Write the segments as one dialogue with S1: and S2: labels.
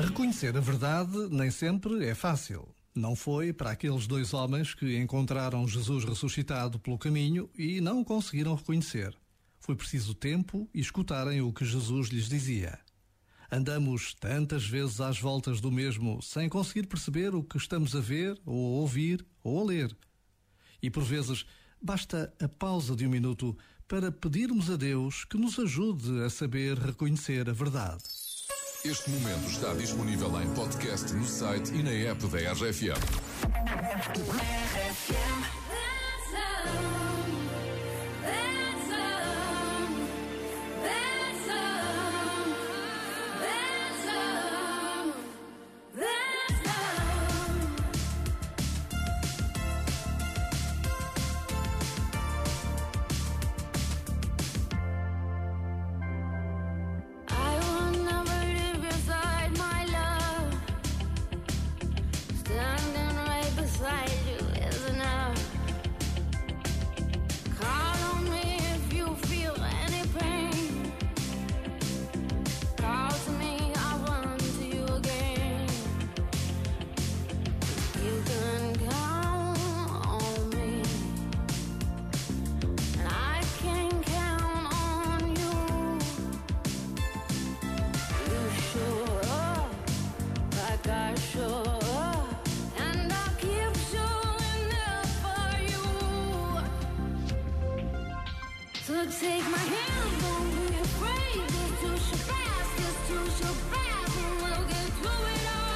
S1: Reconhecer a verdade nem sempre é fácil. Não foi para aqueles dois homens que encontraram Jesus ressuscitado pelo caminho e não o conseguiram reconhecer. Foi preciso tempo e escutarem o que Jesus lhes dizia. Andamos tantas vezes às voltas do mesmo sem conseguir perceber o que estamos a ver, ou a ouvir, ou a ler. E por vezes basta a pausa de um minuto para pedirmos a Deus que nos ajude a saber reconhecer a verdade.
S2: Este momento está disponível em podcast no site e na app da RFM.
S3: I don't be afraid. This too shall pass, this too pass, and we'll get through it all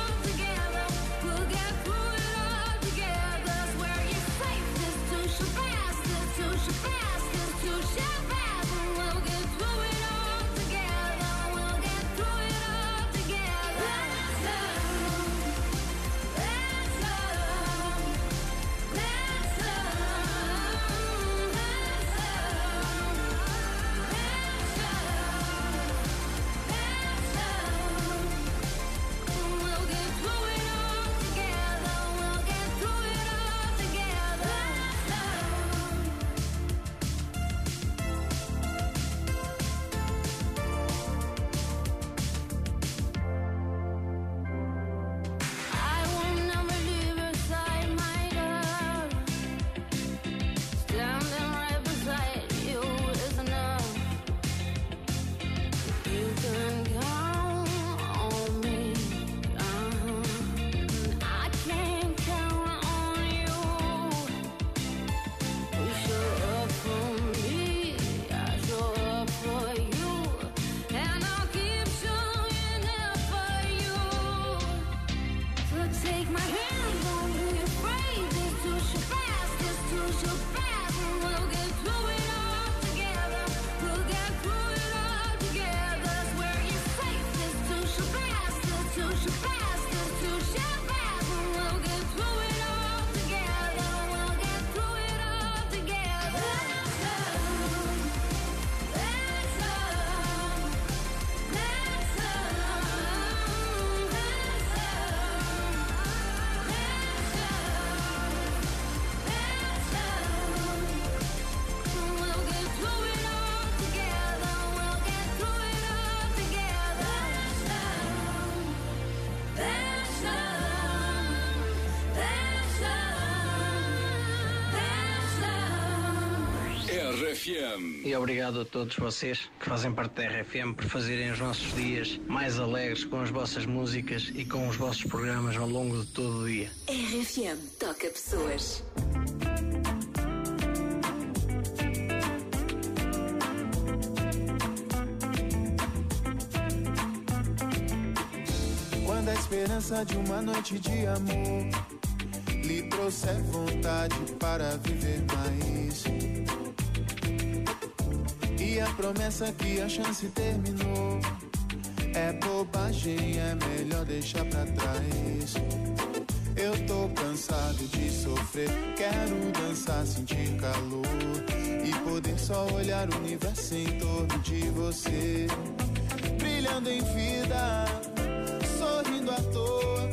S2: RFM.
S4: E obrigado a todos vocês que fazem parte da RFM por fazerem os nossos dias mais alegres com as vossas músicas e com os vossos programas ao longo de todo o dia.
S5: RFM toca pessoas.
S6: Quando a esperança de uma noite de amor lhe trouxer vontade para viver mais. E a promessa que a chance terminou. É bobagem, é melhor deixar pra trás. Eu tô cansado de sofrer, quero dançar, sentir calor. E poder só olhar o universo em torno de você, brilhando em vida, sorrindo à toa,